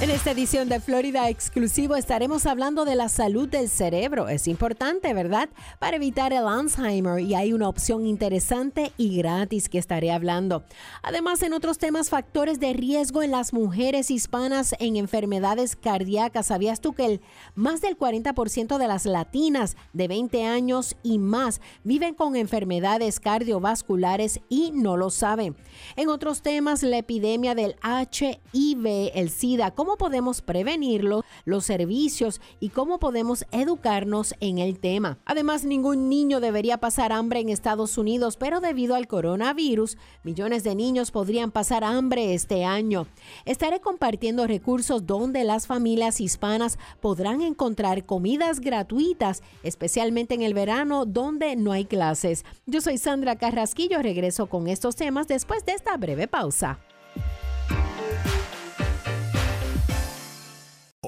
En esta edición de Florida Exclusivo estaremos hablando de la salud del cerebro. Es importante, ¿verdad? Para evitar el Alzheimer y hay una opción interesante y gratis que estaré hablando. Además, en otros temas, factores de riesgo en las mujeres hispanas en enfermedades cardíacas. ¿Sabías tú que más del 40% de las latinas de 20 años y más viven con enfermedades cardiovasculares y no lo saben? En otros temas, la epidemia del HIV, el SIDA, cómo podemos prevenirlo, los servicios y cómo podemos educarnos en el tema. Además, ningún niño debería pasar hambre en Estados Unidos, pero debido al coronavirus, millones de niños podrían pasar hambre este año. Estaré compartiendo recursos donde las familias hispanas podrán encontrar comidas gratuitas, especialmente en el verano donde no hay clases. Yo soy Sandra Carrasquillo, regreso con estos temas después de esta breve pausa.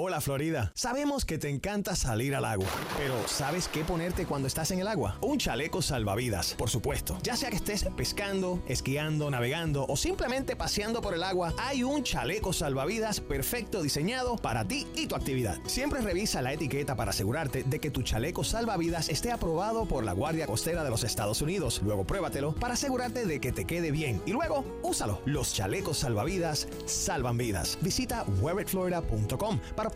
Hola Florida, sabemos que te encanta salir al agua, pero ¿sabes qué ponerte cuando estás en el agua? Un chaleco salvavidas, por supuesto. Ya sea que estés pescando, esquiando, navegando o simplemente paseando por el agua, hay un chaleco salvavidas perfecto diseñado para ti y tu actividad. Siempre revisa la etiqueta para asegurarte de que tu chaleco salvavidas esté aprobado por la Guardia Costera de los Estados Unidos. Luego pruébatelo para asegurarte de que te quede bien y luego úsalo. Los chalecos salvavidas salvan vidas. Visita wearitflorida.com para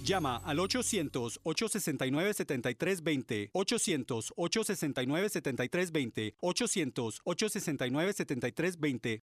Llama al 800-869-7320, 800-869-7320, 800-869-7320.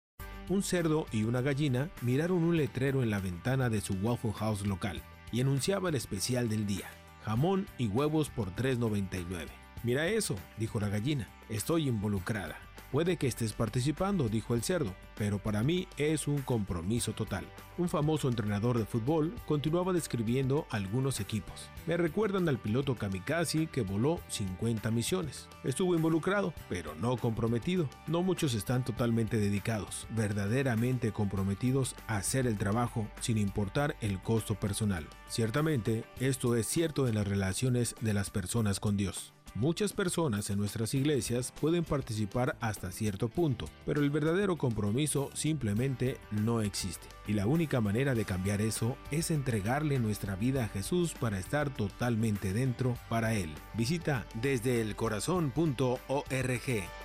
Un cerdo y una gallina miraron un letrero en la ventana de su Waffle House local y anunciaba el especial del día, jamón y huevos por 3.99. Mira eso, dijo la gallina, estoy involucrada. Puede que estés participando, dijo el cerdo, pero para mí es un compromiso total. Un famoso entrenador de fútbol continuaba describiendo algunos equipos. Me recuerdan al piloto kamikaze que voló 50 misiones. Estuvo involucrado, pero no comprometido. No muchos están totalmente dedicados, verdaderamente comprometidos a hacer el trabajo sin importar el costo personal. Ciertamente, esto es cierto en las relaciones de las personas con Dios. Muchas personas en nuestras iglesias pueden participar hasta cierto punto, pero el verdadero compromiso simplemente no existe. Y la única manera de cambiar eso es entregarle nuestra vida a Jesús para estar totalmente dentro para Él. Visita desdeelcorazon.org.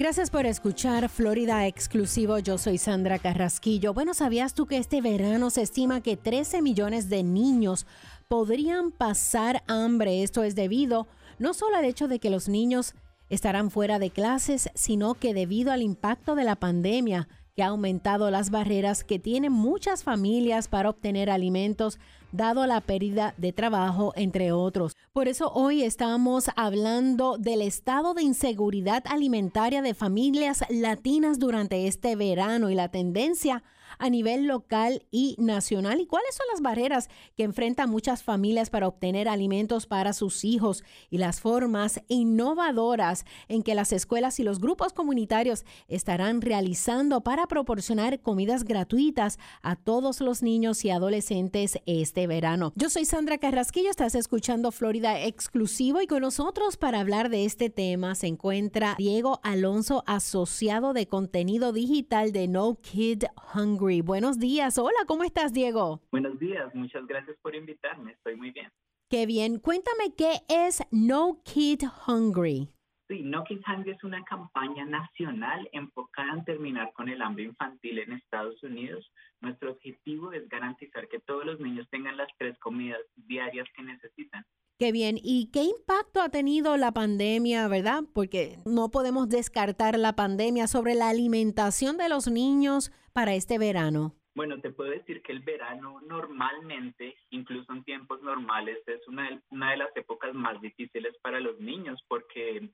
Gracias por escuchar Florida Exclusivo. Yo soy Sandra Carrasquillo. Bueno, ¿sabías tú que este verano se estima que 13 millones de niños podrían pasar hambre? Esto es debido no solo al hecho de que los niños estarán fuera de clases, sino que debido al impacto de la pandemia ha aumentado las barreras que tienen muchas familias para obtener alimentos, dado la pérdida de trabajo, entre otros. Por eso hoy estamos hablando del estado de inseguridad alimentaria de familias latinas durante este verano y la tendencia a nivel local y nacional y cuáles son las barreras que enfrentan muchas familias para obtener alimentos para sus hijos y las formas innovadoras en que las escuelas y los grupos comunitarios estarán realizando para proporcionar comidas gratuitas a todos los niños y adolescentes este verano. Yo soy Sandra Carrasquillo, estás escuchando Florida Exclusivo y con nosotros para hablar de este tema se encuentra Diego Alonso, asociado de contenido digital de No Kid Hungry. Buenos días, hola, ¿cómo estás Diego? Buenos días, muchas gracias por invitarme, estoy muy bien. Qué bien, cuéntame qué es No Kid Hungry. Sí, No Kids Hungry es una campaña nacional enfocada en terminar con el hambre infantil en Estados Unidos. Nuestro objetivo es garantizar que todos los niños tengan las tres comidas diarias que necesitan. Qué bien. ¿Y qué impacto ha tenido la pandemia, verdad? Porque no podemos descartar la pandemia sobre la alimentación de los niños para este verano. Bueno, te puedo decir que el verano normalmente, incluso en tiempos normales, es una de, una de las épocas más difíciles para los niños porque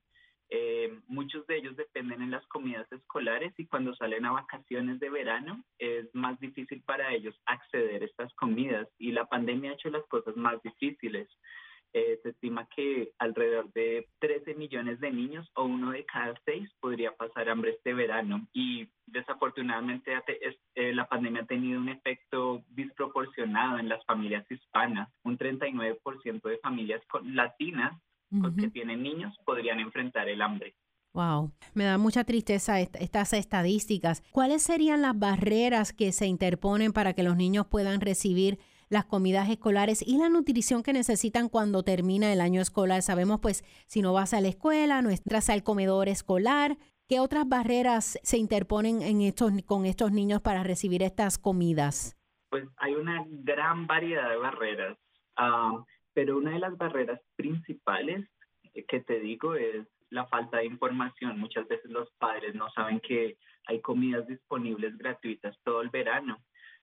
Eh, muchos de ellos dependen en las comidas escolares y cuando salen a vacaciones de verano es más difícil para ellos acceder a estas comidas y la pandemia ha hecho las cosas más difíciles. Eh, se estima que alrededor de 13 millones de niños o uno de cada seis podría pasar hambre este verano y desafortunadamente eh, la pandemia ha tenido un efecto disproporcionado en las familias hispanas. Un 39% de familias latinas que tienen niños podrían enfrentar el hambre. Wow, me da mucha tristeza estas estadísticas. ¿Cuáles serían las barreras que se interponen para que los niños puedan recibir las comidas escolares y la nutrición que necesitan cuando termina el año escolar. Sabemos pues si no vas a la escuela, no entras al comedor escolar, ¿qué otras barreras se interponen en estos, con estos niños para recibir estas comidas? Pues hay una gran variedad de barreras, ah, pero una de las barreras principales que te digo es la falta de información. Muchas veces los padres no saben que hay comidas disponibles gratuitas todo el verano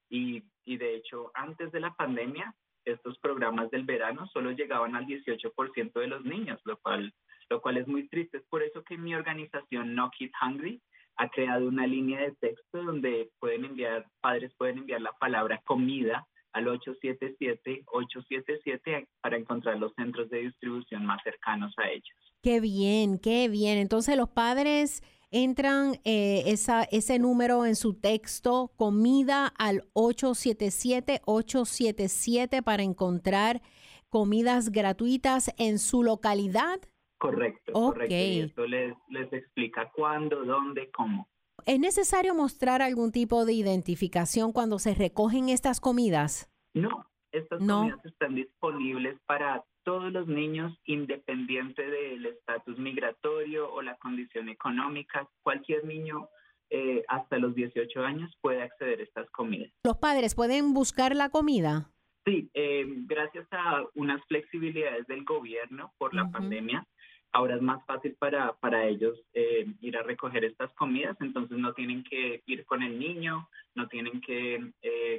y, y de hecho, antes de la pandemia, estos programas del verano solo llegaban al 18% de los niños, lo cual, lo cual es muy triste. Es por eso que mi organización No Kid Hungry ha creado una línea de texto donde pueden enviar, padres pueden enviar la palabra comida al 877-877 para encontrar los centros de distribución más cercanos a ellos. Qué bien, qué bien. Entonces los padres entran eh, esa, ese número en su texto, comida al 877-877 para encontrar comidas gratuitas en su localidad. Correcto, correcto. Y esto les, les explica cuándo, dónde, cómo. ¿Es necesario mostrar algún tipo de identificación cuando se recogen estas comidas? No, estas comidas están disponibles para todos los niños, independiente del estatus migratorio o la condición económica, cualquier niño eh, hasta los 18 años puede acceder a estas comidas. ¿Los padres pueden buscar la comida? Sí, eh, gracias a unas flexibilidades del gobierno por la pandemia, ahora es más fácil para, para ellos eh, ir a recoger estas comidas, entonces no tienen que ir con el niño, no tienen que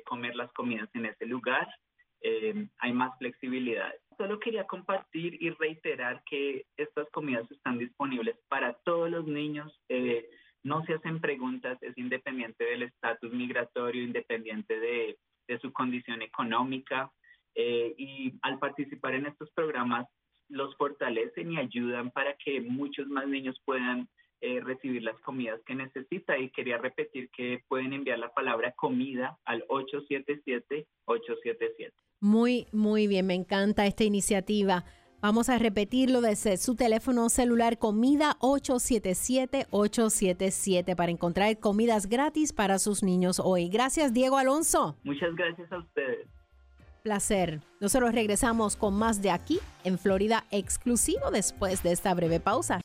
comer las comidas en ese lugar, hay más flexibilidad. Solo quería compartir y reiterar que estas comidas están disponibles para todos los niños. Eh, no se hacen preguntas, es independiente del estatus migratorio, independiente de, su condición económica. Eh, y al participar en estos programas, los fortalecen y ayudan para que muchos más niños puedan eh, recibir las comidas que necesita. Y quería repetir que pueden enviar la palabra comida al 877-877. Muy, muy bien, me encanta esta iniciativa. Vamos a repetirlo desde su teléfono celular Comida 877-877 para encontrar comidas gratis para sus niños hoy. Gracias, Diego Alonso. Muchas gracias a ustedes. Placer. Nosotros regresamos con más de aquí en Florida exclusivo después de esta breve pausa.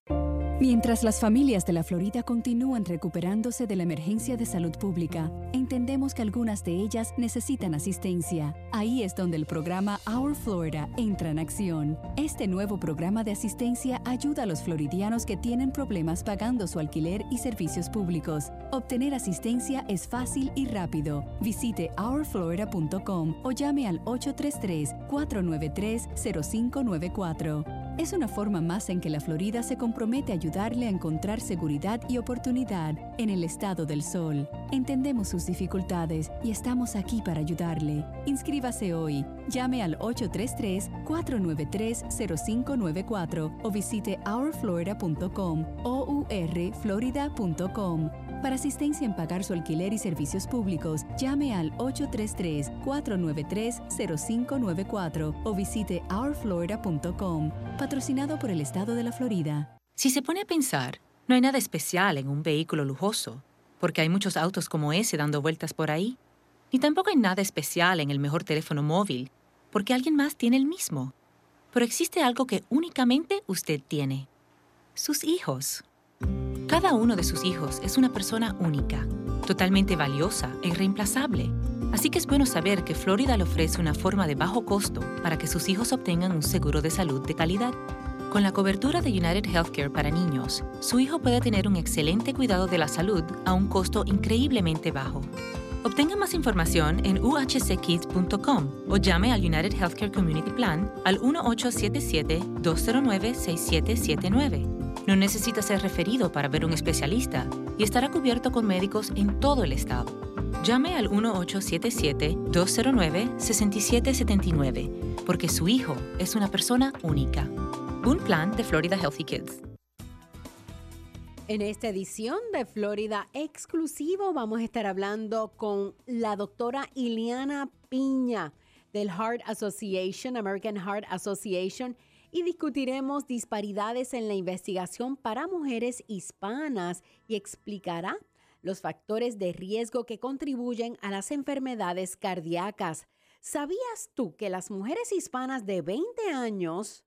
Mientras las familias de la Florida continúan recuperándose de la emergencia de salud pública, entendemos que algunas de ellas necesitan asistencia. Ahí es donde el programa Our Florida entra en acción. Este nuevo programa de asistencia ayuda a los floridianos que tienen problemas pagando su alquiler y servicios públicos. Obtener asistencia es fácil y rápido. Visite ourflorida.com o llame al 833-493-0594. Es una forma más en que la Florida se compromete a ayudarle a encontrar seguridad y oportunidad en el estado del sol. Entendemos sus dificultades y estamos aquí para ayudarle. Inscríbase hoy. Llame al 833-493-0594 o visite ourflorida.com o urflorida.com. Para asistencia en pagar su alquiler y servicios públicos, llame al 833-493-0594 o visite ourflorida.com. Patrocinado por el Estado de la Florida. Si se pone a pensar, no hay nada especial en un vehículo lujoso, porque hay muchos autos como ese dando vueltas por ahí. Ni tampoco hay nada especial en el mejor teléfono móvil, porque alguien más tiene el mismo. Pero existe algo que únicamente usted tiene. Sus hijos. Cada uno de sus hijos es una persona única, totalmente valiosa e irreemplazable. Así que es bueno saber que Florida le ofrece una forma de bajo costo para que sus hijos obtengan un seguro de salud de calidad. Con la cobertura de United Healthcare para niños, su hijo puede tener un excelente cuidado de la salud a un costo increíblemente bajo. Obtenga más información en uhckids.com o llame al United Healthcare Community Plan al 1877-209-6779 No necesita ser referido para ver un especialista y estará cubierto con médicos en todo el estado. Llame al 1877-209-6779 porque su hijo es una persona única. Un plan de Florida Healthy Kids. En esta edición de Florida Exclusivo vamos a estar hablando con la doctora Iliana Piña del Heart Association, American Heart Association, y discutiremos disparidades en la investigación para mujeres hispanas y explicará los factores de riesgo que contribuyen a las enfermedades cardíacas. ¿Sabías tú que las mujeres hispanas de 20 años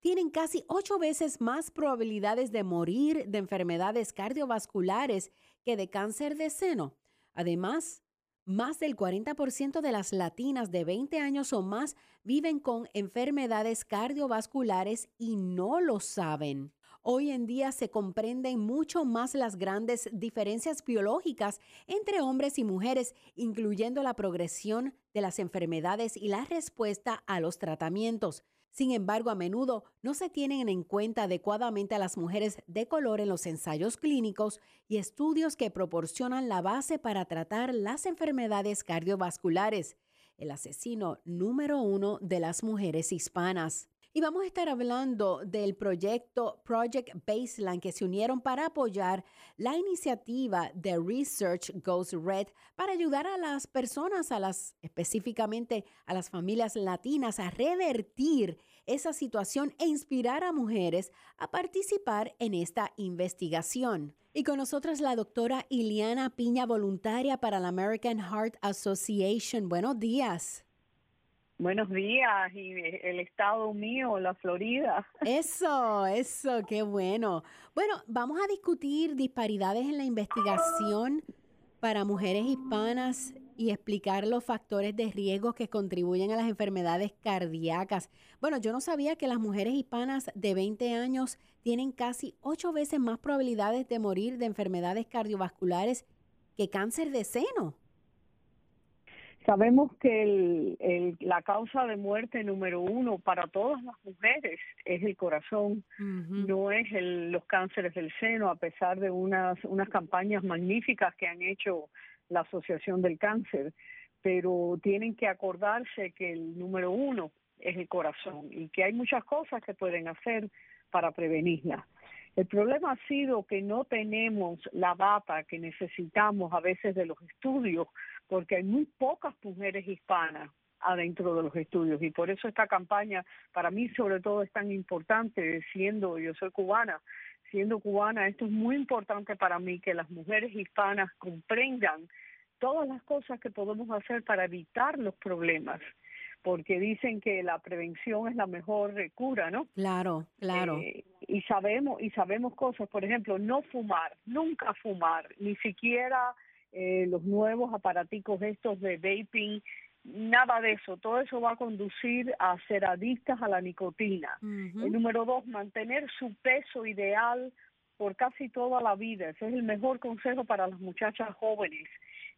tienen casi ocho veces más probabilidades de morir de enfermedades cardiovasculares que de cáncer de seno. Además, más del 40% de las latinas de 20 años o más viven con enfermedades cardiovasculares y no lo saben. Hoy en día se comprenden mucho más las grandes diferencias biológicas entre hombres y mujeres, incluyendo la progresión de las enfermedades y la respuesta a los tratamientos. Sin embargo, a menudo no se tienen en cuenta adecuadamente a las mujeres de color en los ensayos clínicos y estudios que proporcionan la base para tratar las enfermedades cardiovasculares, el asesino número uno de las mujeres hispanas. Y vamos a estar hablando del proyecto Project Baseline que se unieron para apoyar la iniciativa de Research Goes Red para ayudar a las personas, a las específicamente a las familias latinas a revertir esa situación e inspirar a mujeres a participar en esta investigación. Y con nosotros la doctora Iliana Piña, voluntaria para la American Heart Association. Buenos días. Buenos días, y el estado mío, la Florida. Eso, eso, qué bueno. Bueno, vamos a discutir disparidades en la investigación para mujeres hispanas y explicar los factores de riesgo que contribuyen a las enfermedades cardíacas. Bueno, yo no sabía que las mujeres hispanas de 20 años tienen casi ocho veces más probabilidades de morir de enfermedades cardiovasculares que cáncer de seno. Sabemos que la causa de muerte número uno para todas las mujeres es el corazón, no es los cánceres del seno, a pesar de unas, unas campañas magníficas que han hecho la Asociación del Cáncer, pero tienen que acordarse que el número uno es el corazón y que hay muchas cosas que pueden hacer para prevenirla. El problema ha sido que no tenemos la data que necesitamos a veces de los estudios, porque hay muy pocas mujeres hispanas adentro de los estudios y por eso esta campaña para mí sobre todo es tan importante siendo yo soy cubana siendo cubana esto es muy importante para mí que las mujeres hispanas comprendan todas las cosas que podemos hacer para evitar los problemas porque dicen que la prevención es la mejor cura, ¿no? Claro, claro. Eh, y sabemos y sabemos cosas, por ejemplo, no fumar, nunca fumar, ni siquiera eh, los nuevos aparaticos estos de vaping, nada de eso. Todo eso va a conducir a ser adictas a la nicotina. El número dos, mantener su peso ideal por casi toda la vida. Ese es el mejor consejo para las muchachas jóvenes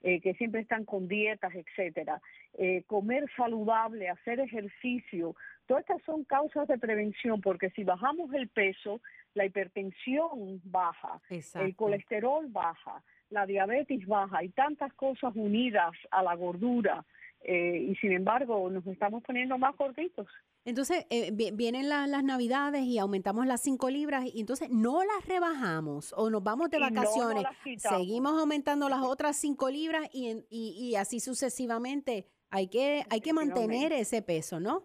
eh, que siempre están con dietas, etcétera. Eh, comer saludable, hacer ejercicio, todas estas son causas de prevención porque si bajamos el peso, la hipertensión baja, el colesterol baja, la diabetes baja y tantas cosas unidas a la gordura eh, y sin embargo nos estamos poniendo más gorditos. Entonces eh, vienen las navidades y aumentamos las 5 libras y entonces no las rebajamos o nos vamos de vacaciones, seguimos aumentando las otras 5 libras y, y, así sucesivamente. Hay que, hay que mantener ese peso, ¿no?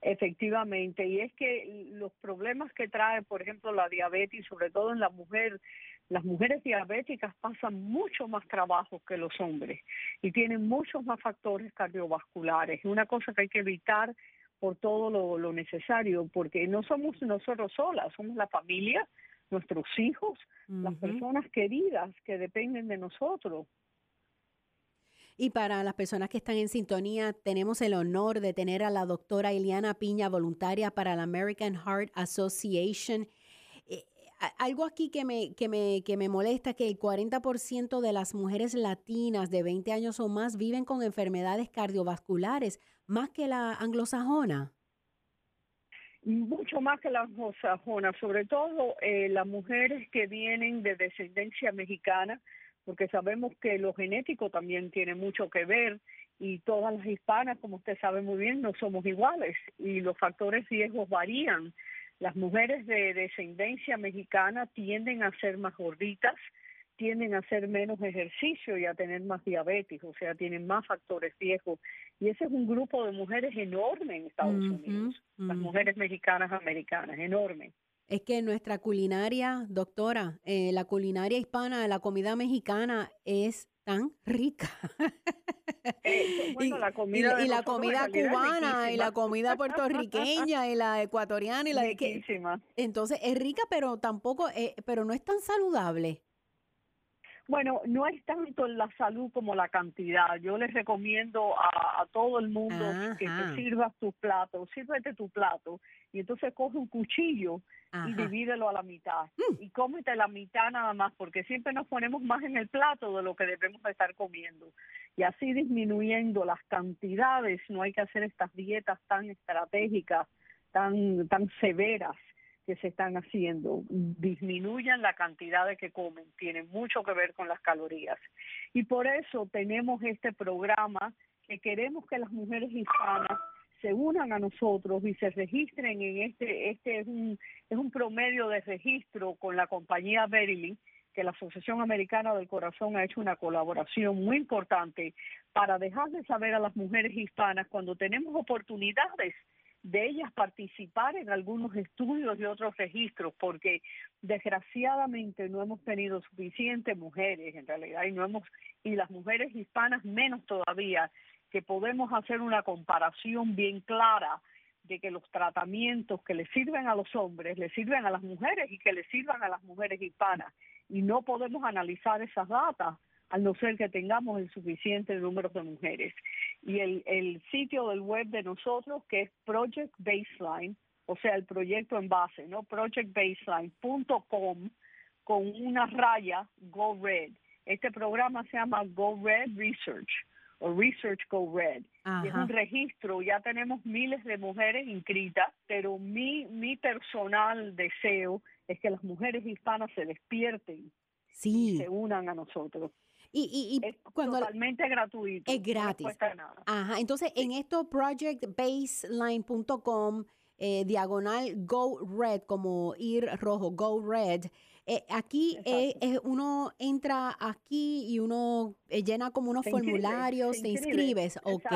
Efectivamente, y es que los problemas que trae, por ejemplo, la diabetes, sobre todo en la mujer, las mujeres diabéticas pasan mucho más trabajo que los hombres y tienen muchos más factores cardiovasculares. Es una cosa que hay que evitar por todo lo, necesario, porque no somos nosotros solas, somos la familia, nuestros hijos, las personas queridas que dependen de nosotros. Y para las personas que están en sintonía, tenemos el honor de tener a la doctora Iliana Piña, voluntaria para la American Heart Association. Algo aquí que me, que, me, que me molesta, que el 40% de las mujeres latinas de 20 años o más viven con enfermedades cardiovasculares, más que la anglosajona. Mucho más que las anglosajonas, sobre todo eh, las mujeres que vienen de descendencia mexicana, porque sabemos que lo genético también tiene mucho que ver y todas las hispanas, como usted sabe muy bien, no somos iguales y los factores riesgos varían. Las mujeres de descendencia mexicana tienden a ser más gorditas, tienden a hacer menos ejercicio y a tener más diabetes, o sea, tienen más factores riesgos. Y ese es un grupo de mujeres enorme en Estados Unidos, las mujeres mexicanas americanas, enorme. Es que nuestra culinaria, doctora, eh, la culinaria hispana, la comida mexicana es tan rica. y, la comida, y, la comida cubana, y la comida puertorriqueña, y la ecuatoriana, y la de Entonces es rica, pero tampoco, eh, pero no es tan saludable. Bueno, no es tanto la salud como la cantidad. Yo les recomiendo a, todo el mundo que te sirvas tu plato, sírvete tu plato y entonces coge un cuchillo y divídelo a la mitad mm. y cómete la mitad nada más porque siempre nos ponemos más en el plato de lo que debemos estar comiendo y así disminuyendo las cantidades. No hay que hacer estas dietas tan estratégicas, tan tan severas que se están haciendo disminuyan la cantidad de que comen, tiene mucho que ver con las calorías. Y por eso tenemos este programa que queremos que las mujeres hispanas se unan a nosotros y se registren en este, este es un, es un promedio de registro con la compañía Verily, que la Asociación Americana del Corazón ha hecho una colaboración muy importante para dejarle saber a las mujeres hispanas cuando tenemos oportunidades de ellas participar en algunos estudios y otros registros, porque desgraciadamente no hemos tenido suficientes mujeres en realidad y no hemos y las mujeres hispanas menos todavía que podemos hacer una comparación bien clara de que los tratamientos que le sirven a los hombres le sirven a las mujeres y que le sirvan a las mujeres hispanas. Y no podemos analizar esas datas al no ser que tengamos el suficiente número de mujeres y el, el sitio del web de nosotros que es Project Baseline, o sea, el proyecto en base, ¿no? projectbaseline.com con una raya Go Red. Este programa se llama Go Red Research o Research Go Red. es un registro, ya tenemos miles de mujeres inscritas, pero mi, mi personal deseo es que las mujeres hispanas se despierten sí. y se unan a nosotros. Y, es totalmente gratuito. Es gratis. No cuesta nada. Ajá. Entonces, en esto projectbaseline.com, eh, diagonal Go Red, como ir rojo, Go Red. Eh, aquí eh, uno entra aquí y uno llena como unos formularios, te inscribes, ok.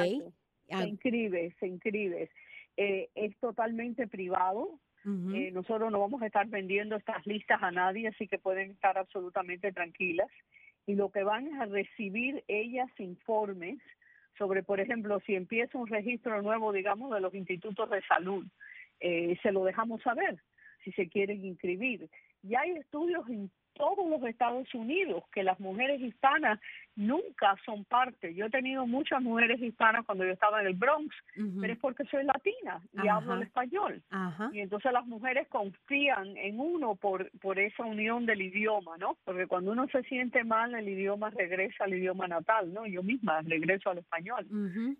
Se inscribes, se inscribes. es totalmente privado. nosotros no vamos a estar vendiendo estas listas a nadie, así que pueden estar absolutamente tranquilas y lo que van a recibir ellas informes sobre, por ejemplo, si empieza un registro nuevo, digamos, de los institutos de salud, eh, se lo dejamos saber si se quieren inscribir. Y hay estudios todos los Estados Unidos, que las mujeres hispanas nunca son parte. Yo he tenido muchas mujeres hispanas cuando yo estaba en el Bronx, pero es porque soy latina y hablo el español. Y entonces las mujeres confían en uno por, por esa unión del idioma, ¿no? Porque cuando uno se siente mal, el idioma regresa al idioma natal, ¿no? Yo misma regreso al español,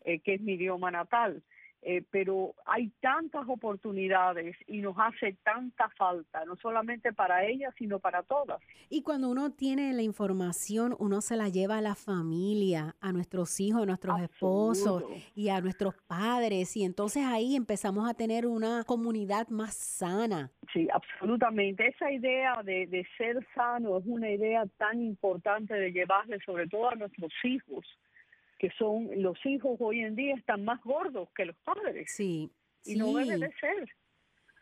eh, que es mi idioma natal. Eh, pero hay tantas oportunidades y nos hace tanta falta, no solamente para ellas, sino para todas. Y cuando uno tiene la información, uno se la lleva a la familia, a nuestros hijos, a nuestros esposos y a nuestros padres, y entonces ahí empezamos a tener una comunidad más sana. Sí, absolutamente. Esa idea de, de ser sano es una idea tan importante de llevarle sobre todo a nuestros hijos que son los hijos hoy en día están más gordos que los padres. Sí. Y no debe de ser.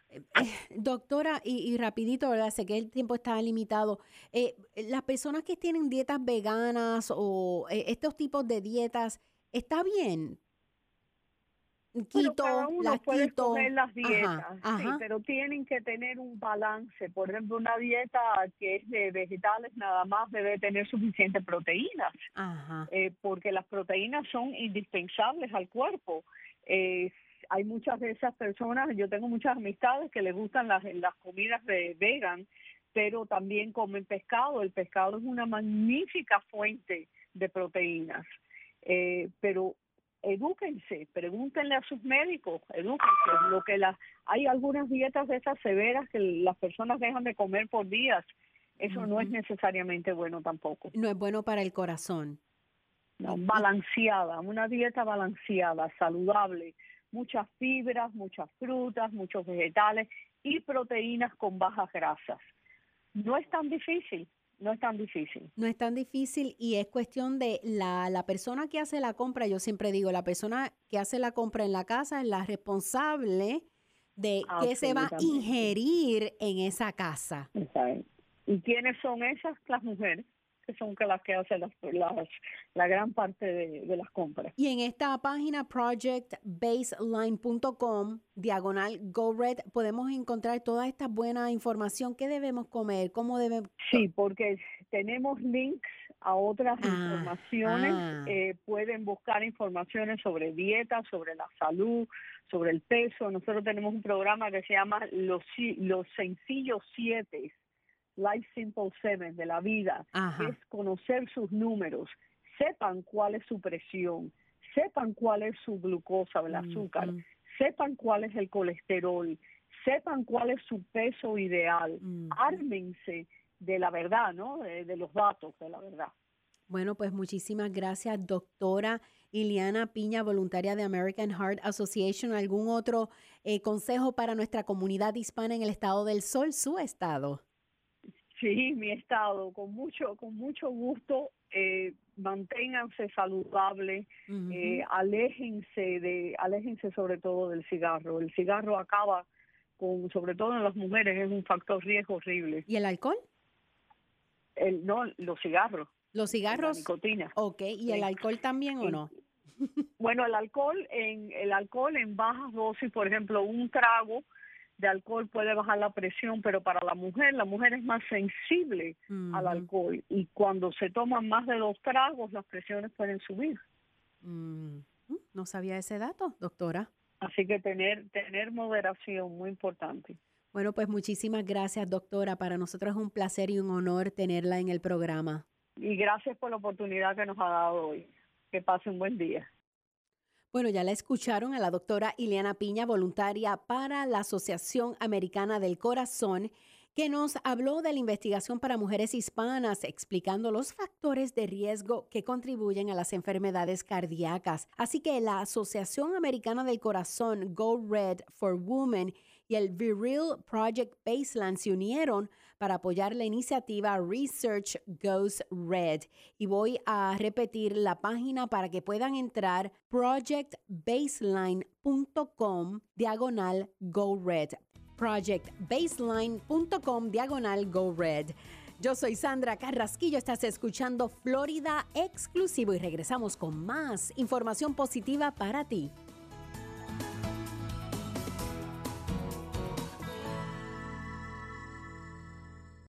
Eh, doctora, y, rapidito, ¿verdad? Sé que el tiempo está limitado. Eh, las personas que tienen dietas veganas o eh, estos tipos de dietas, ¿está bien? Quito, cada uno puede comer las dietas, Sí, pero tienen que tener un balance. Por ejemplo, una dieta que es de vegetales nada más debe tener suficientes proteínas, eh, porque las proteínas son indispensables al cuerpo. Eh, hay muchas de esas personas, yo tengo muchas amistades que les gustan las, las comidas de vegan, pero también comen pescado. El pescado es una magnífica fuente de proteínas. Eh, pero edúquense, pregúntenle a sus médicos, edúquense. Lo que las, hay algunas dietas de esas severas que las personas dejan de comer por días. Eso no es necesariamente bueno tampoco. No es bueno para el corazón. No, balanceada, una dieta balanceada, saludable, muchas fibras, muchas frutas, muchos vegetales y proteínas con bajas grasas. No es tan difícil, no es tan difícil. No es tan difícil y es cuestión de la, la persona que hace la compra, yo siempre digo, la persona que hace la compra en la casa es la responsable de qué se va a ingerir en esa casa. ¿Y quiénes son esas? Las mujeres que son las que hacen las, la gran parte de, las compras. Y en esta página projectbaseline.com, diagonal GoRed, podemos encontrar toda esta buena información. ¿Qué debemos comer? ¿Cómo debemos? Sí, porque tenemos links a otras ah, informaciones. Ah. Eh, pueden buscar informaciones sobre dieta, sobre la salud, sobre el peso. Nosotros tenemos un programa que se llama Los, los Sencillos Siete Life Simple Seven de la vida, es conocer sus números, sepan cuál es su presión, sepan cuál es su glucosa, el azúcar, sepan cuál es el colesterol, sepan cuál es su peso ideal, ármense de la verdad, ¿no? De, los datos de la verdad. Bueno, pues muchísimas gracias, doctora Iliana Piña, voluntaria de American Heart Association. ¿Algún otro eh, consejo para nuestra comunidad hispana en el estado del sol, su estado? Sí, mi estado, con mucho, con mucho gusto. Eh, manténganse saludables, eh, aléjense de, aléjense sobre todo del cigarro. El cigarro acaba con, sobre todo en las mujeres, es un factor riesgo horrible. ¿Y el alcohol? El, no, los cigarros. Los cigarros. La nicotina. Ok, ¿y el alcohol también o no? Bueno, el alcohol en el alcohol en bajas dosis, por ejemplo, un trago de alcohol puede bajar la presión, pero para la mujer, la mujer es más sensible al alcohol y cuando se toman más de dos tragos, las presiones pueden subir. Mm, no sabía ese dato, doctora. Así que tener, tener moderación, muy importante. Bueno, pues muchísimas gracias, doctora. Para nosotros es un placer y un honor tenerla en el programa. Y gracias por la oportunidad que nos ha dado hoy. Que pase un buen día. Bueno, ya la escucharon a la doctora Ileana Piña, voluntaria para la Asociación Americana del Corazón, que nos habló de la investigación para mujeres hispanas, explicando los factores de riesgo que contribuyen a las enfermedades cardíacas. Así que la Asociación Americana del Corazón, Go Red for Women, y el Viril Project Baseline se unieron para apoyar la iniciativa Research Goes Red. Y voy a repetir la página para que puedan entrar projectbaseline.com diagonal Go Red. Projectbaseline.com diagonal Go Red. Yo soy Sandra Carrasquillo, estás escuchando Florida Exclusivo y regresamos con más información positiva para ti.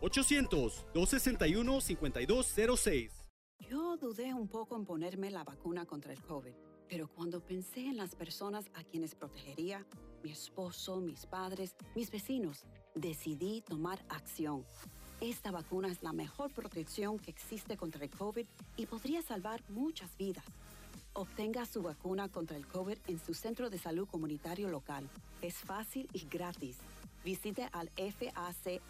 800-261-5206. Yo dudé un poco en ponerme la vacuna contra el COVID, pero cuando pensé en las personas a quienes protegería, mi esposo, mis padres, mis vecinos, decidí tomar acción. Esta vacuna es la mejor protección que existe contra el COVID y podría salvar muchas vidas. Obtenga su vacuna contra el COVID en su centro de salud comunitario local. Es fácil y gratis. Visite al fachc.org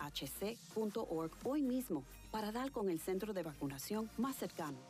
hoy mismo para dar con el centro de vacunación más cercano.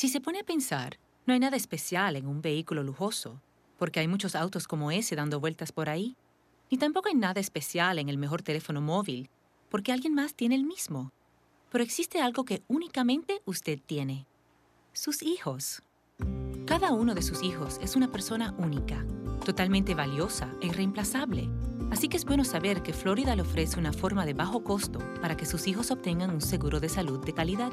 Si se pone a pensar, no hay nada especial en un vehículo lujoso, porque hay muchos autos como ese dando vueltas por ahí. Ni tampoco hay nada especial en el mejor teléfono móvil, porque alguien más tiene el mismo. Pero existe algo que únicamente usted tiene. Sus hijos. Cada uno de sus hijos es una persona única, totalmente valiosa e irreemplazable. Así que es bueno saber que Florida le ofrece una forma de bajo costo para que sus hijos obtengan un seguro de salud de calidad.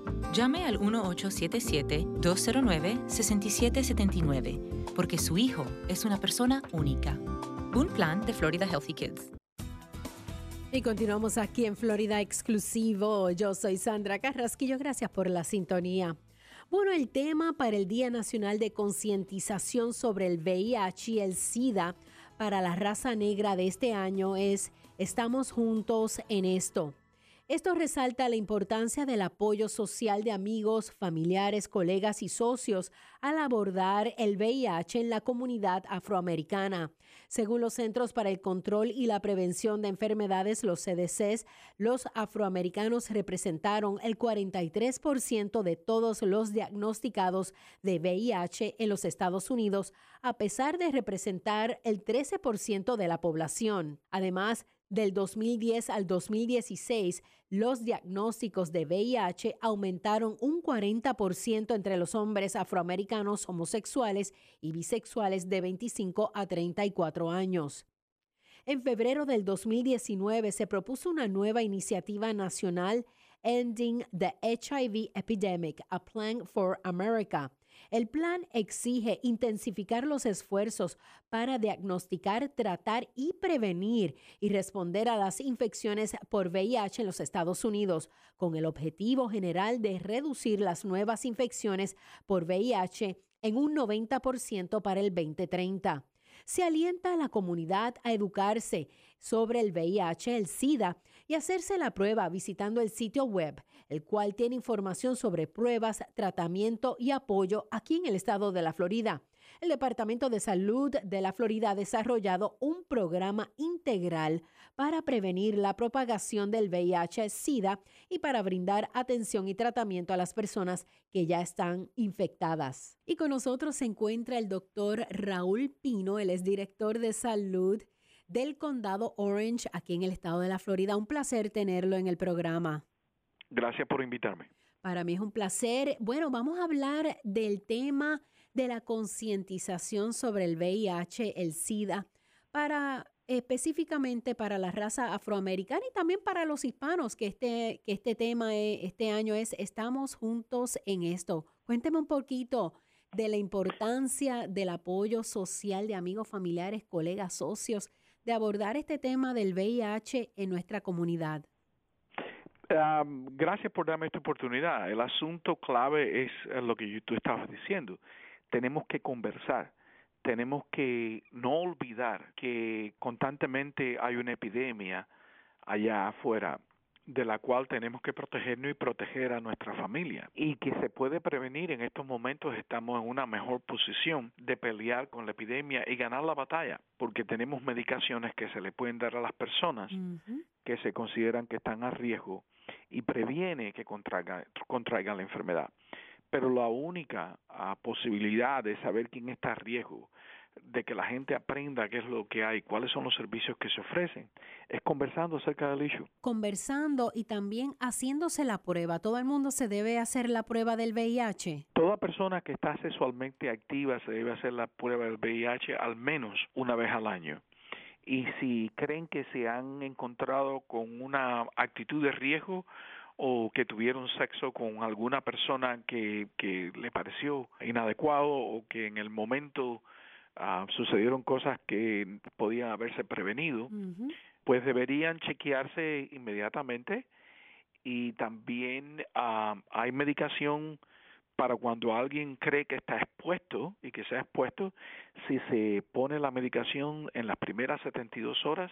Llame al 1877-209-6779 porque su hijo es una persona única un plan de Florida Healthy Kids. Y continuamos aquí en Florida Exclusivo. Yo soy Sandra Carrasquillo. Gracias por la sintonía. Bueno, el tema para el Día Nacional de Concientización sobre el VIH y el SIDA para la raza negra de este año es Estamos juntos en esto. Esto resalta la importancia del apoyo social de amigos, familiares, colegas y socios al abordar el VIH en la comunidad afroamericana. Según los Centros para el Control y la Prevención de Enfermedades, los CDCs, los afroamericanos representaron el 43% de todos los diagnosticados de VIH en los Estados Unidos, a pesar de representar el 13% de la población. Además, del 2010 al 2016, los diagnósticos de VIH aumentaron un 40% entre los hombres afroamericanos homosexuales y bisexuales de 25 a 34 años. En febrero del 2019 se propuso una nueva iniciativa nacional Ending the HIV Epidemic, a Plan for America, el plan exige intensificar los esfuerzos para diagnosticar, tratar y prevenir y responder a las infecciones por VIH en los Estados Unidos, con el objetivo general de reducir las nuevas infecciones por VIH en un 90% para el 2030. Se alienta a la comunidad a educarse sobre el VIH, el SIDA y hacerse la prueba visitando el sitio web, el cual tiene información sobre pruebas, tratamiento y apoyo aquí en el estado de la Florida. El Departamento de Salud de la Florida ha desarrollado un programa integral para prevenir la propagación del VIH-Sida y para brindar atención y tratamiento a las personas que ya están infectadas. Y con nosotros se encuentra el doctor Raúl Pino, él es director de salud del condado Orange aquí en el estado de la Florida. Un placer tenerlo en el programa. Gracias por invitarme. Para mí es un placer. Bueno, vamos a hablar del tema de la concientización sobre el VIH, el SIDA, para específicamente para la raza afroamericana y también para los hispanos, que este, que este tema este año es Estamos juntos en esto. Cuénteme un poquito de la importancia del apoyo social de amigos, familiares, colegas, socios de abordar este tema del VIH en nuestra comunidad? Gracias por darme esta oportunidad. El asunto clave es eh, lo que tú estabas diciendo. Tenemos que conversar. Tenemos que no olvidar que constantemente hay una epidemia allá afuera de la cual tenemos que protegernos y proteger a nuestra familia. Y que se puede prevenir. En estos momentos estamos en una mejor posición de pelear con la epidemia y ganar la batalla porque tenemos medicaciones que se le pueden dar a las personas que se consideran que están a riesgo y previene que contraigan, contraigan la enfermedad. Pero la única uh, posibilidad de saber quién está a riesgo de que la gente aprenda qué es lo que hay, cuáles son los servicios que se ofrecen, es conversando acerca del issue. Conversando y también haciéndose la prueba. Todo el mundo se debe hacer la prueba del VIH. Toda persona que está sexualmente activa se debe hacer la prueba del VIH al menos una vez al año. Y si creen que se han encontrado con una actitud de riesgo, o que tuvieron sexo con alguna persona que, que le pareció inadecuado o que en el momento uh, sucedieron cosas que podían haberse prevenido, pues deberían chequearse inmediatamente y también uh, hay medicación para cuando alguien cree que está expuesto y que se ha expuesto, si se pone la medicación en las primeras 72 horas,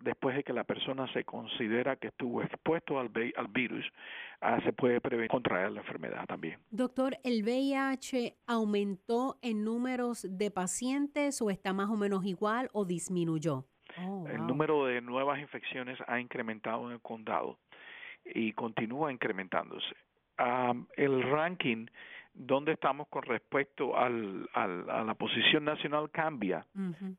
después de que la persona se considera que estuvo expuesto al, al virus, uh, se puede prevenir contraer la enfermedad también. Doctor, ¿el VIH aumentó en números de pacientes o está más o menos igual o disminuyó? Oh, el número de nuevas infecciones ha incrementado en el condado y continúa incrementándose. Um, el ranking dónde estamos con respecto al, al, a la posición nacional cambia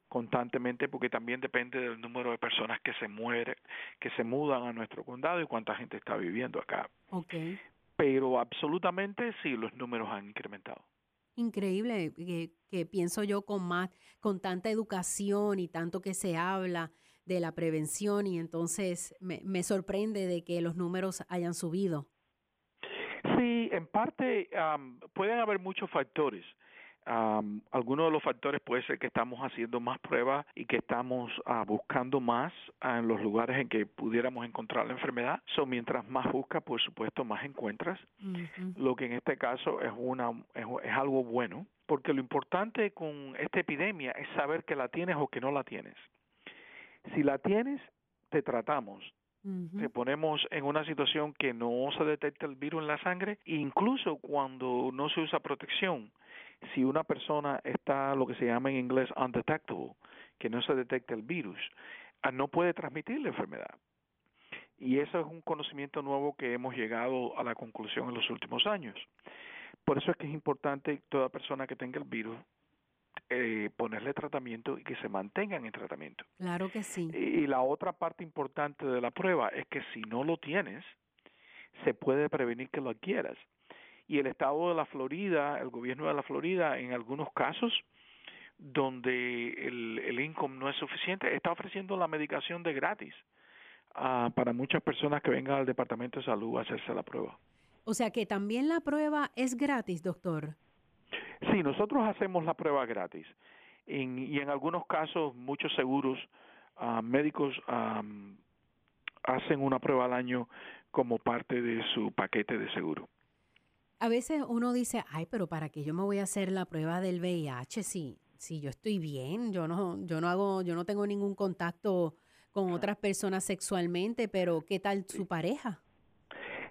constantemente porque también depende del número de personas que se mueren, que se mudan a nuestro condado y cuánta gente está viviendo acá. Okay. Pero absolutamente sí, los números han incrementado. Increíble que, que pienso yo con más, con tanta educación y tanto que se habla de la prevención y entonces me, me sorprende de que los números hayan subido. En parte um, pueden haber muchos factores. Um, algunos de los factores puede ser que estamos haciendo más pruebas y que estamos uh, buscando más uh, en los lugares en que pudiéramos encontrar la enfermedad. So, mientras más buscas, por supuesto, más encuentras. Lo que en este caso es, una, es, es algo bueno, porque lo importante con esta epidemia es saber que la tienes o que no la tienes. Si la tienes, te tratamos te ponemos en una situación que no se detecta el virus en la sangre, incluso cuando no se usa protección. Si una persona está lo que se llama en inglés undetectable, que no se detecta el virus, ah, no puede transmitir la enfermedad. Y eso es un conocimiento nuevo que hemos llegado a la conclusión en los últimos años. Por eso es que es importante toda persona que tenga el virus eh, ponerle tratamiento y que se mantengan en tratamiento. Claro que sí. Y, y la otra parte importante de la prueba es que si no lo tienes, se puede prevenir que lo adquieras. Y el estado de la Florida, el gobierno de la Florida, en algunos casos, donde el, el income no es suficiente, está ofreciendo la medicación de gratis uh, para muchas personas que vengan al Departamento de Salud a hacerse la prueba. O sea que también la prueba es gratis, doctor. Sí, nosotros hacemos la prueba gratis en, y en algunos casos muchos seguros uh, médicos um, hacen una prueba al año como parte de su paquete de seguro. A veces uno dice, ay, pero ¿para qué yo me voy a hacer la prueba del VIH si, si yo estoy bien? Yo no, yo no hago, yo no tengo ningún contacto con otras personas sexualmente, pero ¿qué tal su pareja?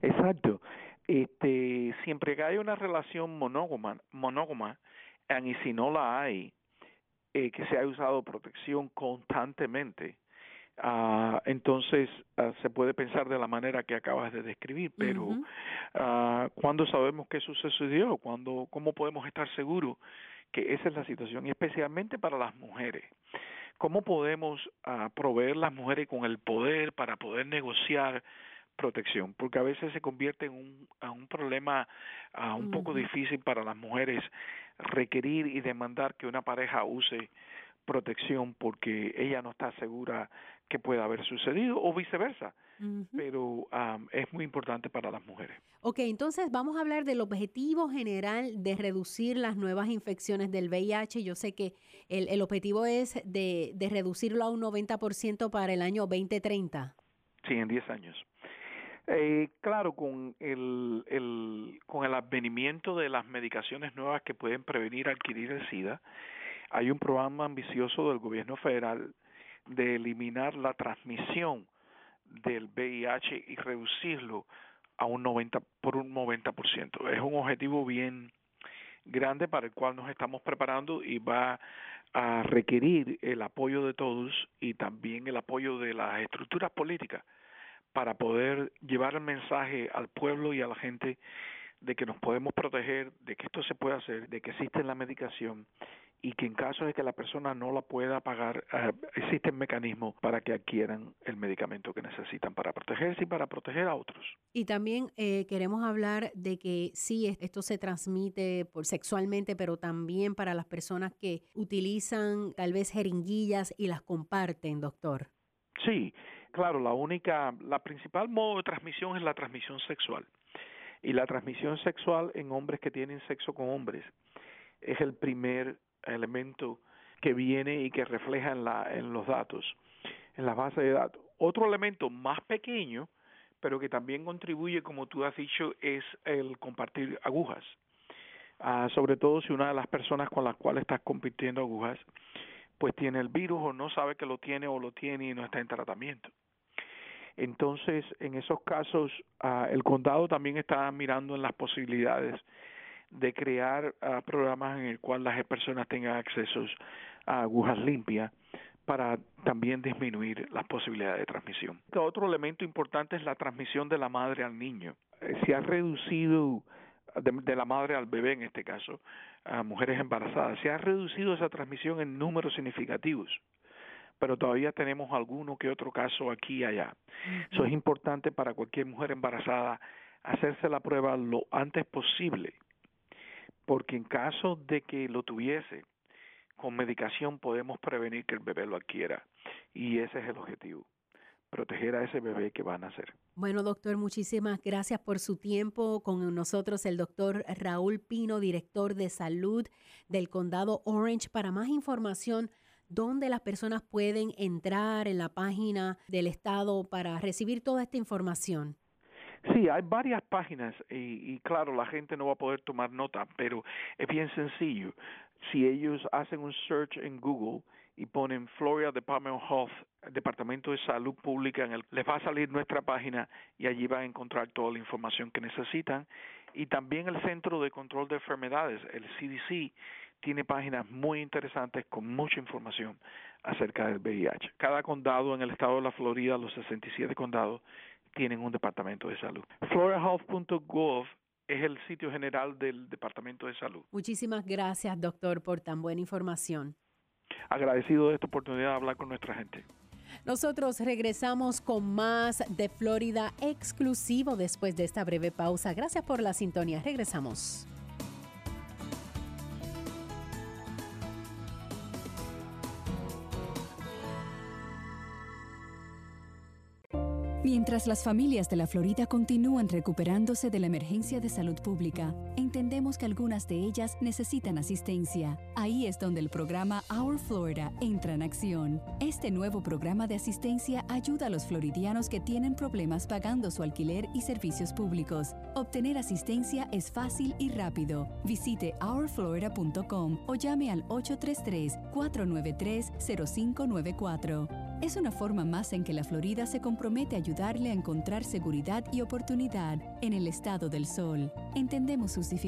Exacto este, siempre que hay una relación monógama, monógama y si no la hay, eh, que se ha usado protección constantemente, uh, entonces uh, se puede pensar de la manera que acabas de describir, pero uh -huh. ¿cuándo sabemos que eso sucedió? ¿Cuándo, ¿Cómo podemos estar seguros que esa es la situación? Y especialmente para las mujeres. ¿Cómo podemos proveer las mujeres con el poder para poder negociar protección, porque a veces se convierte en un, a un problema uh, un uh -huh. poco difícil para las mujeres requerir y demandar que una pareja use protección porque ella no está segura que pueda haber sucedido o viceversa. Uh -huh. Pero um, es muy importante para las mujeres. Ok, entonces vamos a hablar del objetivo general de reducir las nuevas infecciones del VIH. Yo sé que el, el objetivo es de, de reducirlo a un 90% para el año 2030. Sí, en 10 años. Eh, claro, con el, el, con el advenimiento de las medicaciones nuevas que pueden prevenir adquirir el SIDA, hay un programa ambicioso del gobierno federal de eliminar la transmisión del VIH y reducirlo a un 90 por un 90%. Es un objetivo bien grande para el cual nos estamos preparando y va a requerir el apoyo de todos y también el apoyo de las estructuras políticas para poder llevar el mensaje al pueblo y a la gente de que nos podemos proteger, de que esto se puede hacer, de que existe la medicación y que en caso de que la persona no la pueda pagar, eh, existen mecanismos para que adquieran el medicamento que necesitan para protegerse y para proteger a otros. Y también eh, queremos hablar de que sí, esto se transmite por sexualmente, pero también para las personas que utilizan tal vez jeringuillas y las comparten, doctor. Sí, claro, la única, la principal modo de transmisión es la transmisión sexual. Y la transmisión sexual en hombres que tienen sexo con hombres es el primer elemento que viene y que refleja en, la, en los datos, en las bases de datos. Otro elemento más pequeño, pero que también contribuye, como tú has dicho, es el compartir agujas. Ah, sobre todo si una de las personas con las cuales estás compartiendo agujas, pues tiene el virus o no sabe que lo tiene o lo tiene y no está en tratamiento. Entonces, en esos casos, ah, el condado también está mirando en las posibilidades de crear uh, programas en el cual las personas tengan acceso a agujas limpias para también disminuir las posibilidades de transmisión. Otro elemento importante es la transmisión de la madre al niño. Eh, se ha reducido de, de, la madre al bebé en este caso, a mujeres embarazadas, se ha reducido esa transmisión en números significativos pero todavía tenemos alguno que otro caso aquí y allá. Eso es importante para cualquier mujer embarazada hacerse la prueba lo antes posible porque en caso de que lo tuviese, con medicación podemos prevenir que el bebé lo adquiera. Y ese es el objetivo, proteger a ese bebé que va a nacer. Bueno, doctor, muchísimas gracias por su tiempo. Con nosotros el doctor Raúl Pino, director de salud del condado Orange. Para más información, ¿dónde las personas pueden entrar en la página del estado para recibir toda esta información? Sí, hay varias páginas y, y, claro, la gente no va a poder tomar nota, pero es bien sencillo. Si ellos hacen un search en Google y ponen Florida Department of Health, Departamento de Salud Pública, les va a salir nuestra página y allí van a encontrar toda la información que necesitan. Y también el Centro de Control de Enfermedades, el CDC, tiene páginas muy interesantes con mucha información acerca del VIH. Cada condado en el estado de la Florida, los 67 condados, tienen un departamento de salud. FloraHealth.gov es el sitio general del Departamento de Salud. Muchísimas gracias, doctor, por tan buena información. Agradecido de esta oportunidad de hablar con nuestra gente. Nosotros regresamos con más de Florida exclusivo después de esta breve pausa. Gracias por la sintonía. Regresamos. Mientras las familias de la Florida continúan recuperándose de la emergencia de salud pública, entendemos que algunas de ellas necesitan asistencia. Ahí es donde el programa Our Florida entra en acción. Este nuevo programa de asistencia ayuda a los floridianos que tienen problemas pagando su alquiler y servicios públicos. Obtener asistencia es fácil y rápido. Visite ourflorida.com o llame al 833-493-0594. Es una forma más en que la Florida se compromete a ayudarle a encontrar seguridad y oportunidad en el estado del sol. Entendemos sus dificultades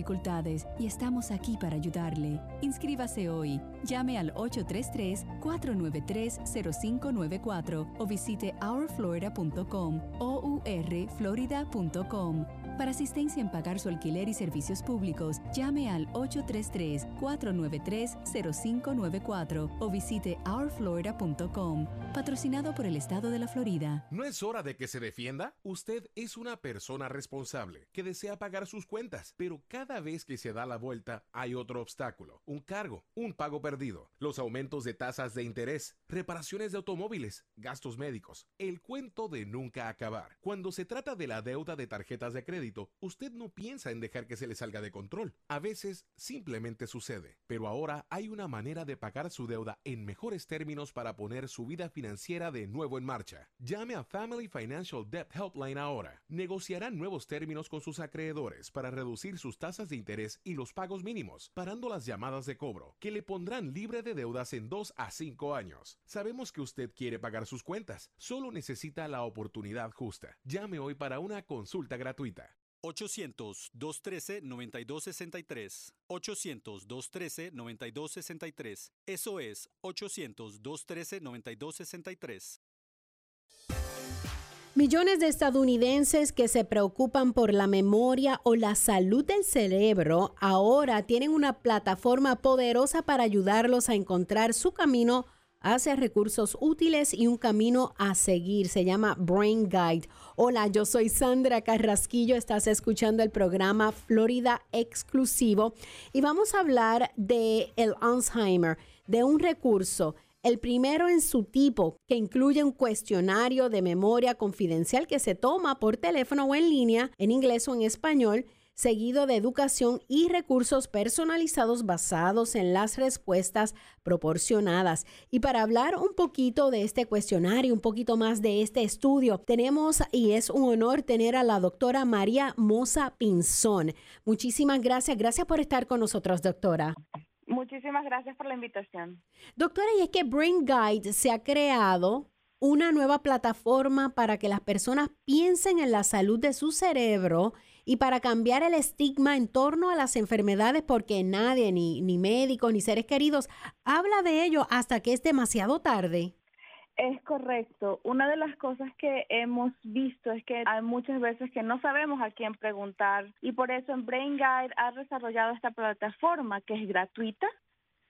y estamos aquí para ayudarle. Inscríbase hoy. Llame al 833-493-0594 o visite ourflorida.com o urflorida.com. Para asistencia en pagar su alquiler y servicios públicos, llame al 833-493-0594 o visite ourflorida.com. Patrocinado por el Estado de la Florida. ¿No es hora de que se defienda? Usted es una persona responsable que desea pagar sus cuentas, pero cada vez que se da la vuelta hay otro obstáculo, un cargo, un pago perdido, los aumentos de tasas de interés, reparaciones de automóviles, gastos médicos, el cuento de nunca acabar. Cuando se trata de la deuda de tarjetas de crédito, usted no piensa en dejar que se le salga de control. A veces simplemente sucede. Pero ahora hay una manera de pagar su deuda en mejores términos para poner su vida financiera de nuevo en marcha. Llame a Family Financial Debt Helpline ahora. Negociarán nuevos términos con sus acreedores para reducir sus tasas de interés y los pagos mínimos, parando las llamadas de cobro, que le pondrán libre de deudas en 2 a 5 años. Sabemos que usted quiere pagar sus cuentas, solo necesita la oportunidad justa. Llame hoy para una consulta gratuita. 800-213-9263. 800-213-9263. Eso es 800-213-9263. Millones de estadounidenses que se preocupan por la memoria o la salud del cerebro ahora tienen una plataforma poderosa para ayudarlos a encontrar su camino hacia recursos útiles y un camino a seguir. Se llama Brain Guide. Hola, yo soy Sandra Carrasquillo. Estás escuchando el programa Florida Exclusivo y vamos a hablar de el Alzheimer, de un recurso el primero en su tipo, que incluye un cuestionario de memoria confidencial que se toma por teléfono o en línea, en inglés o en español, seguido de educación y recursos personalizados basados en las respuestas proporcionadas. Y para hablar un poquito de este cuestionario, un poquito más de este estudio, tenemos y es un honor tener a la doctora María Moza Pinzón. Muchísimas gracias. Gracias por estar con nosotros, doctora. Muchísimas gracias por la invitación. Doctora, y es que Brain Guide se ha creado una nueva plataforma para que las personas piensen en la salud de su cerebro y para cambiar el estigma en torno a las enfermedades porque nadie, ni, ni médicos, ni seres queridos, habla de ello hasta que es demasiado tarde. Es correcto. Una de las cosas que hemos visto es que hay muchas veces que no sabemos a quién preguntar y por eso en Brain Guide ha desarrollado esta plataforma que es gratuita,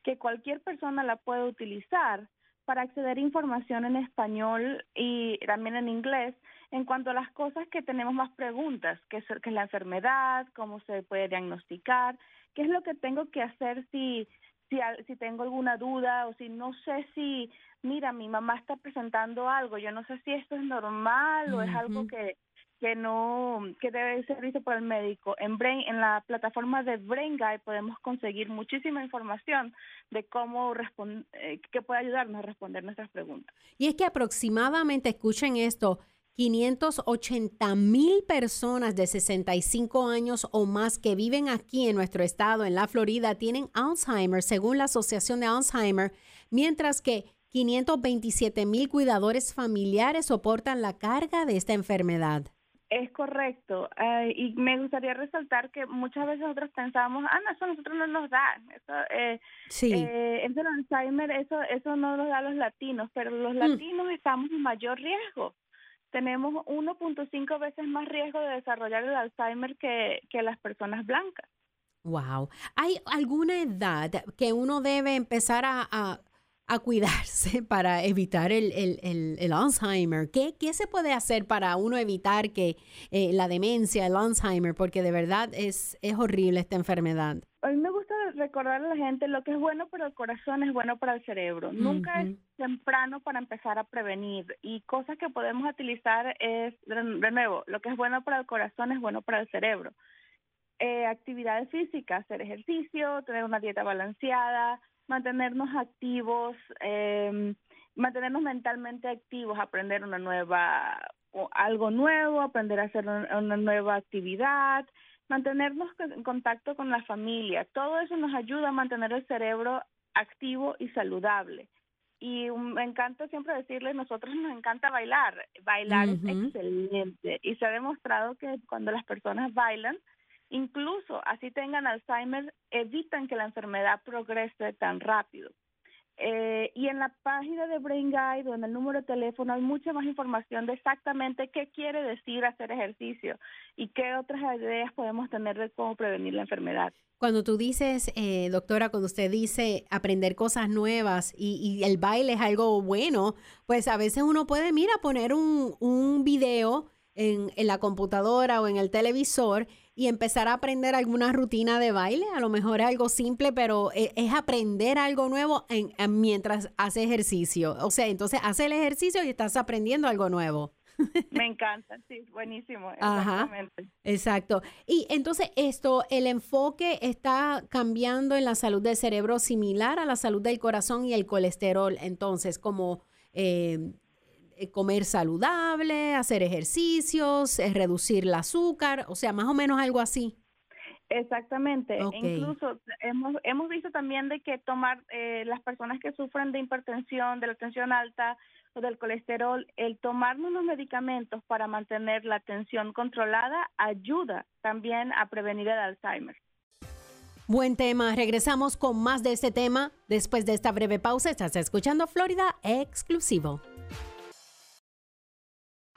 que cualquier persona la puede utilizar para acceder a información en español y también en inglés en cuanto a las cosas que tenemos más preguntas, que es, que es la enfermedad, cómo se puede diagnosticar, qué es lo que tengo que hacer si si, si tengo alguna duda o si no sé si, mira, mi mamá está presentando algo, yo no sé si esto es normal o es algo que que no que debe ser visto por el médico. En Brain en la plataforma de Brain Guide podemos conseguir muchísima información de cómo responder eh, que puede ayudarnos a responder nuestras preguntas. Y es que aproximadamente escuchen esto, 580 mil personas de 65 años o más que viven aquí en nuestro estado, en la Florida, tienen Alzheimer, según la Asociación de Alzheimer, mientras que 527 mil cuidadores familiares soportan la carga de esta enfermedad. Es correcto. y me gustaría resaltar que muchas veces nosotros pensamos, ah, no, eso a nosotros no nos da. Eso, eh, sí. Eh, eso Alzheimer, eso, eso no nos da a los latinos, pero los mm. latinos estamos en mayor riesgo tenemos 1.5 veces más riesgo de desarrollar el Alzheimer que, que las personas blancas. Wow. ¿Hay alguna edad que uno debe empezar a, a, cuidarse para evitar el, el, el, Alzheimer? ¿Qué, ¿Qué, se puede hacer para uno evitar que eh, la demencia, el Alzheimer, porque de verdad es, es horrible esta enfermedad? A mí me gusta recordar a la gente lo que es bueno para el corazón es bueno para el cerebro. Nunca es temprano para empezar a prevenir y cosas que podemos utilizar es, de nuevo, lo que es bueno para el corazón es bueno para el cerebro. Eh, actividades físicas, hacer ejercicio, tener una dieta balanceada, mantenernos activos, eh, mantenernos mentalmente activos, aprender una nueva, algo nuevo, aprender a hacer una nueva actividad, mantenernos en contacto con la familia. Todo eso nos ayuda a mantener el cerebro activo y saludable. Y me encanta siempre decirles, nosotros nos encanta bailar. Bailar es excelente. Y se ha demostrado que cuando las personas bailan, incluso así tengan Alzheimer, evitan que la enfermedad progrese tan rápido. Eh, y en la página de Brain Guide o en el número de teléfono hay mucha más información de exactamente qué quiere decir hacer ejercicio y qué otras ideas podemos tener de cómo prevenir la enfermedad. Cuando tú dices, eh, doctora, cuando usted dice aprender cosas nuevas y, el baile es algo bueno, pues a veces uno puede, mira, poner un, un video en, en la computadora o en el televisor y empezar a aprender alguna rutina de baile. A lo mejor es algo simple, pero e, es, aprender algo nuevo en, mientras hace ejercicio. O sea, entonces hace el ejercicio y estás aprendiendo algo nuevo. Me encanta, sí, buenísimo. Ajá, exacto. Y entonces esto, el enfoque está cambiando en la salud del cerebro similar a la salud del corazón y el colesterol. Entonces, como eh, eh, comer saludable, hacer ejercicios, eh, reducir el azúcar, o sea, más o menos algo así. Exactamente. Incluso hemos, hemos visto también de que tomar eh, las personas que sufren de hipertensión, de la tensión alta o del colesterol, el tomar unos medicamentos para mantener la tensión controlada ayuda también a prevenir el Alzheimer. Buen tema. Regresamos con más de este tema después de esta breve pausa. Estás escuchando Florida Exclusivo.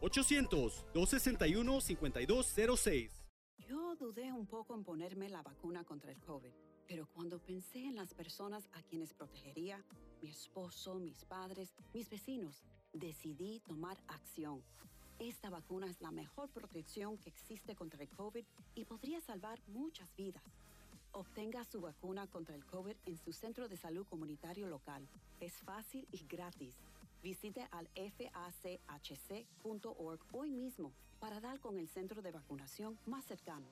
800-261-5206. Yo dudé un poco en ponerme la vacuna contra el COVID, pero cuando pensé en las personas a quienes protegería, mi esposo, mis padres, mis vecinos, decidí tomar acción. Esta vacuna es la mejor protección que existe contra el COVID y podría salvar muchas vidas. Obtenga su vacuna contra el COVID en su centro de salud comunitario local. Es fácil y gratis. Visite al fachc.org hoy mismo para dar con el centro de vacunación más cercano.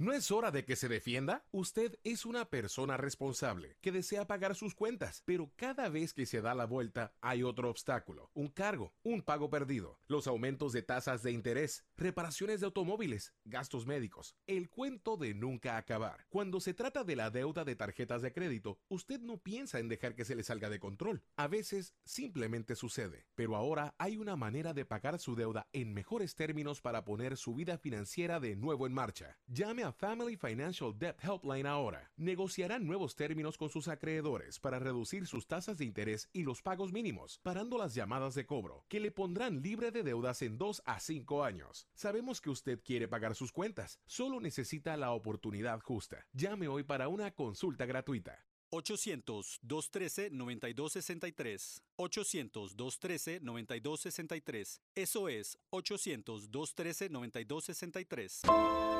¿No es hora de que se defienda? Usted es una persona responsable que desea pagar sus cuentas, pero cada vez que se da la vuelta hay otro obstáculo, un cargo, un pago perdido, los aumentos de tasas de interés, reparaciones de automóviles, gastos médicos, el cuento de nunca acabar. Cuando se trata de la deuda de tarjetas de crédito, usted no piensa en dejar que se le salga de control. A veces simplemente sucede, pero ahora hay una manera de pagar su deuda en mejores términos para poner su vida financiera de nuevo en marcha. Llame a Family Financial Debt Helpline ahora. Negociarán nuevos términos con sus acreedores para reducir sus tasas de interés y los pagos mínimos, parando las llamadas de cobro, que le pondrán libre de deudas en 2 a 5 años. Sabemos que usted quiere pagar sus cuentas, solo necesita la oportunidad justa. Llame hoy para una consulta gratuita. 800-213-9263. 800-213-9263. Eso es 800-213-9263.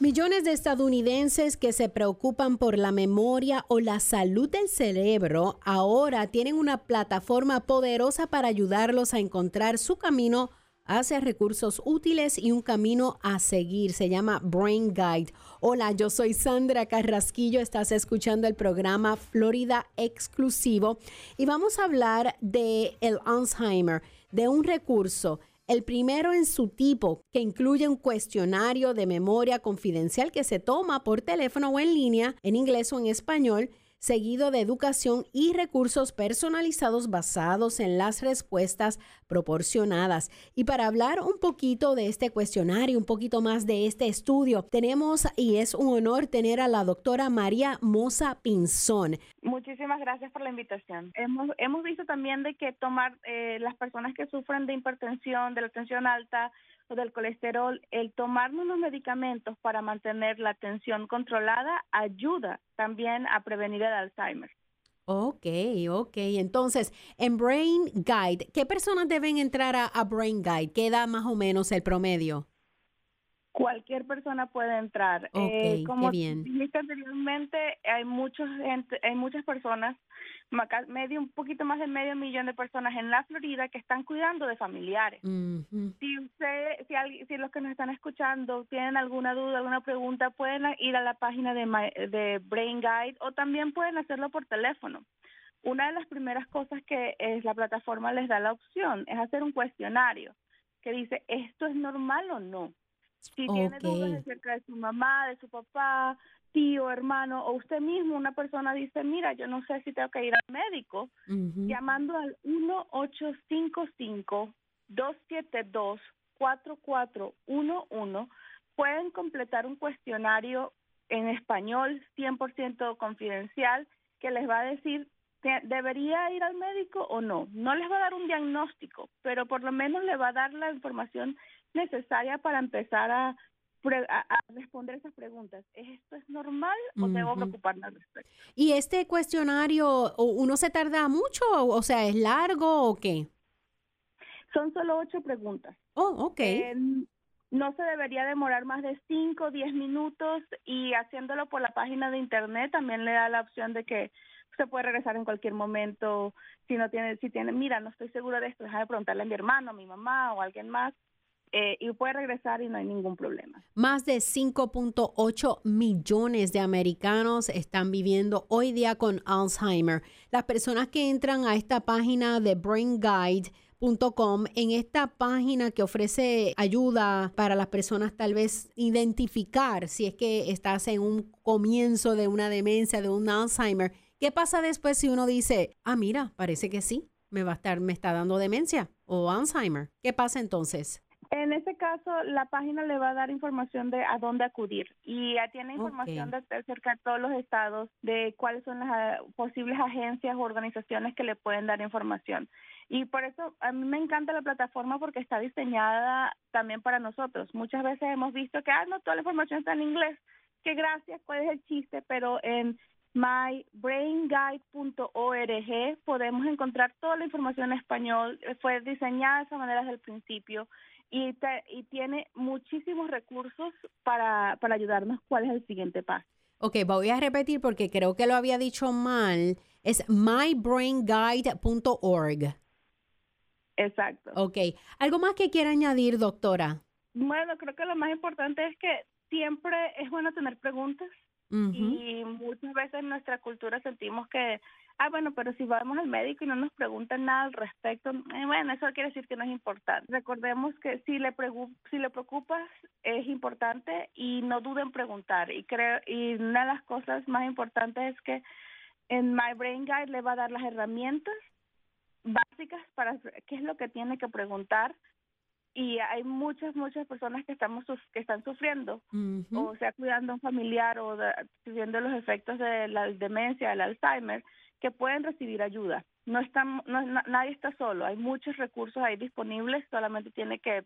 Millones de estadounidenses que se preocupan por la memoria o la salud del cerebro ahora tienen una plataforma poderosa para ayudarlos a encontrar su camino hacia recursos útiles y un camino a seguir. Se llama Brain Guide. Hola, yo soy Sandra Carrasquillo. Estás escuchando el programa Florida Exclusivo y vamos a hablar de el Alzheimer, de un recurso el primero en su tipo, que incluye un cuestionario de memoria confidencial que se toma por teléfono o en línea, en inglés o en español, seguido de educación y recursos personalizados basados en las respuestas proporcionadas. Y para hablar un poquito de este cuestionario, un poquito más de este estudio, tenemos y es un honor tener a la doctora María Moza Pinzón. Muchísimas gracias por la invitación. Hemos, hemos visto también de que tomar eh, las personas que sufren de hipertensión, de la tensión alta, o del colesterol, el tomar unos medicamentos para mantener la tensión controlada ayuda también a prevenir el Alzheimer. Ok, ok. Entonces, en Brain Guide, ¿qué personas deben entrar a, Brain Guide? ¿Qué da más o menos el promedio? Cualquier persona puede entrar. Ok, Eh, como bien. dijiste anteriormente, hay muchos hay muchas personas, medio un poquito más de medio millón de personas en la Florida que están cuidando de familiares. Si usted, si, alguien- si los que nos están escuchando tienen alguna duda, alguna pregunta, pueden ir a la página de, My- de Brain Guide o también pueden hacerlo por teléfono. Una de las primeras cosas que es la plataforma les da la opción es hacer un cuestionario que dice, ¿esto es normal o no? Si tiene dudas acerca de su mamá, de su papá, tío, hermano, o usted mismo, una persona dice, mira, yo no sé si tengo que ir al médico, Ujú. llamando al 1855-272-4411, pueden completar un cuestionario en español 100% confidencial que les va a decir debería ir al médico o no. No les va a dar un diagnóstico, pero por lo menos le va a dar la información necesaria para empezar a, a- a responder esas preguntas. ¿Esto es normal o debo preocuparme al respecto? ¿Y este cuestionario, uno se tarda mucho? O sea, ¿es largo o qué? Son solo ocho preguntas. Oh, ok. Eh, no se debería demorar más de 5 o 10 minutos y haciéndolo por la página de internet también le da la opción de que se puede regresar en cualquier momento si no tiene, si tiene, mira, no estoy seguro de esto, déjame preguntarle a mi hermano, a mi mamá o a alguien más eh, y puede regresar y no hay ningún problema. Más de 5.8 millones de americanos están viviendo hoy día con Alzheimer. Las personas que entran a esta página de brainguide.com, en esta página que ofrece ayuda para las personas tal vez identificar si es que estás en un comienzo de una demencia, de un Alzheimer. ¿Qué pasa después si uno dice, ah, mira, parece que sí, me va a estar, me está dando demencia o Alzheimer? ¿Qué pasa entonces? En ese caso, la página le va a dar información de a dónde acudir y ya tiene información de, de cerca de todos los estados de cuáles son las ah, posibles agencias o organizaciones que le pueden dar información. Y por eso a mí me encanta la plataforma porque está diseñada también para nosotros. Muchas veces hemos visto que, ah, no, toda la información está en inglés. Que gracias, cuál es el chiste, pero en mybrainguide.org podemos encontrar toda la información en español. Fue diseñada de esa manera desde el principio y, te- y tiene muchísimos recursos para, para ayudarnos cuál es el siguiente paso. Ok, voy a repetir porque creo que lo había dicho mal. Es mybrainguide.org. Exacto. Ok. ¿Algo más que quiera añadir, doctora? Bueno, creo que lo más importante es que siempre es bueno tener preguntas Y muchas veces en nuestra cultura sentimos que, ah, bueno, pero si vamos al médico y no nos preguntan nada al respecto, eh, bueno, eso quiere decir que no es importante. Recordemos que si le, si le preocupas es importante y no duden en preguntar. Y creo y una de las cosas más importantes es que en My Brain Guide le va a dar las herramientas básicas para qué es lo que tiene que preguntar y hay muchas muchas personas que estamos que están sufriendo o sea cuidando a un familiar o de- sufriendo los efectos de la demencia del Alzheimer que pueden recibir ayuda no están no, na- nadie está solo hay muchos recursos ahí disponibles solamente tiene que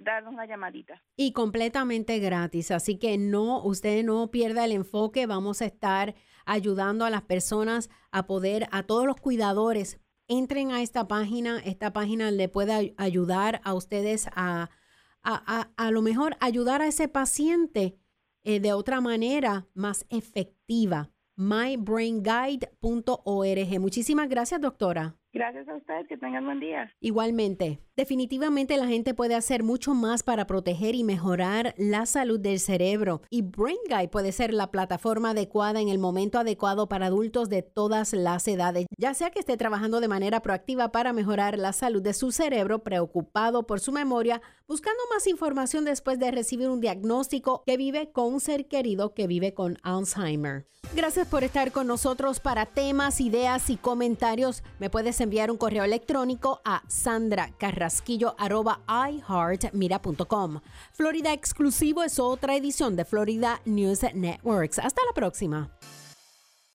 darnos una llamadita Y completamente gratis. Así que no, usted no pierda el enfoque. Vamos a estar ayudando a las personas a poder, a todos los cuidadores, entren a esta página. Esta página le puede ay- ayudar a ustedes a, a, a, a lo mejor ayudar a ese paciente eh, de otra manera más efectiva. mybrainguide.org. Muchísimas gracias, doctora. Gracias a ustedes que tengan buen día Igualmente, definitivamente la gente puede hacer mucho más para proteger y mejorar la salud del cerebro y Brain Guide puede ser la plataforma adecuada en el momento adecuado para adultos de todas las edades, ya sea que esté trabajando de manera proactiva para mejorar la salud de su cerebro, preocupado por su memoria, buscando más información después de recibir un diagnóstico que vive con un ser querido que vive con Alzheimer. Gracias por estar con nosotros para temas, ideas y comentarios. Me puedes enviar un correo electrónico a sandracarrasquillo.iheartmira.com. Florida Exclusivo es otra edición de Florida News Networks. Hasta la próxima.